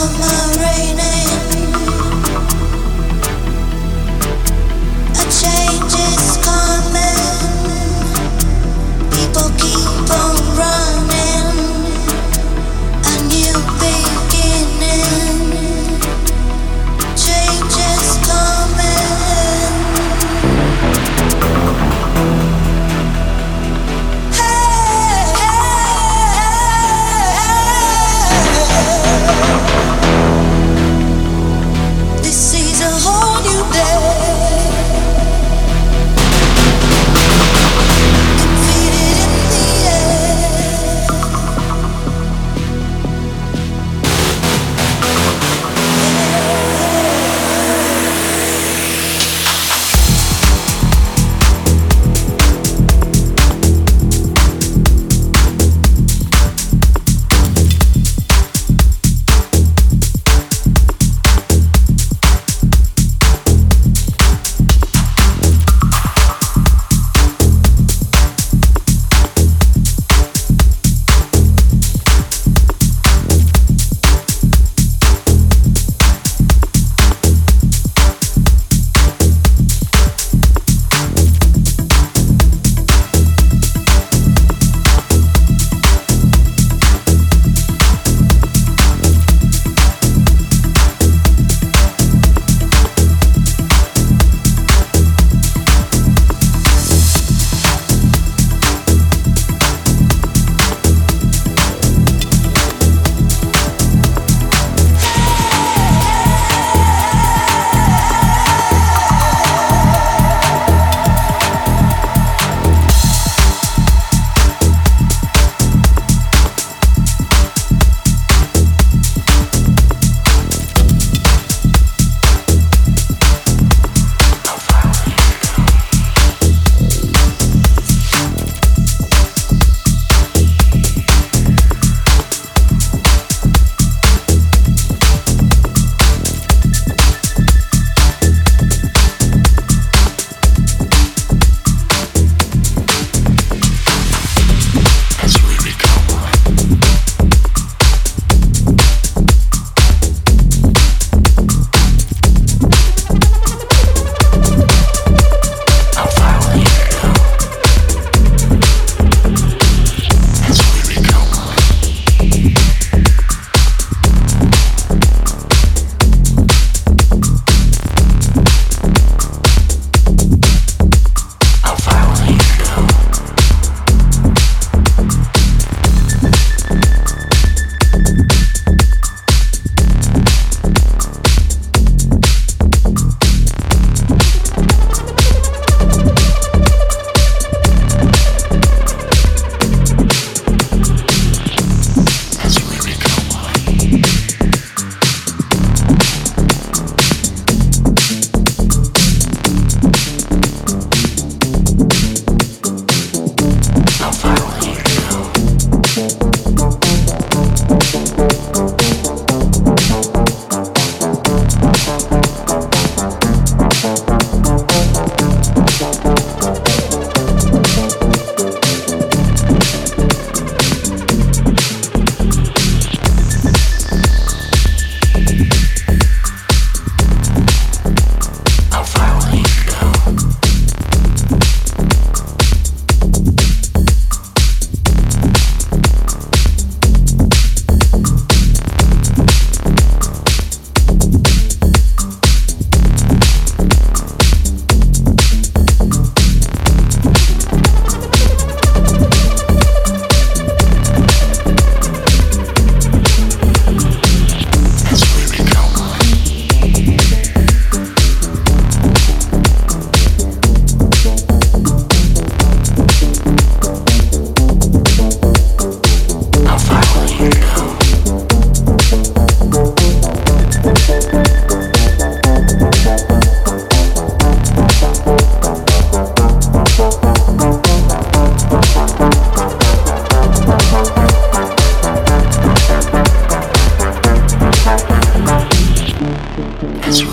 on my radar.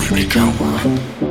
Violator.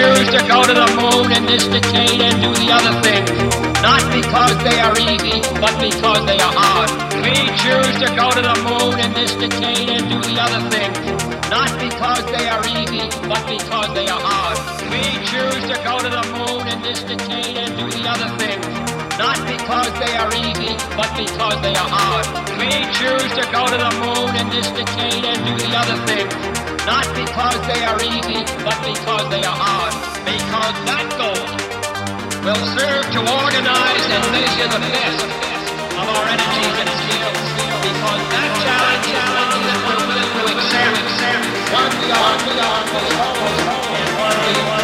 choose to go to the moon in this decade and do the other things. Not because they are easy, but because they are hard. We choose to go to the moon in this decade and do the other things. Not because they are easy, but because they are hard. We choose to go to the moon in this decade and do the other things. Not because they are easy, but because they are hard. We choose to go to the moon in this decade and do the other things not because they are easy, but because they are hard. Because that goal will serve to organize and measure the best of our energies and skills. Because that challenge is one that we're willing to accept, one we are, we are, and one we are.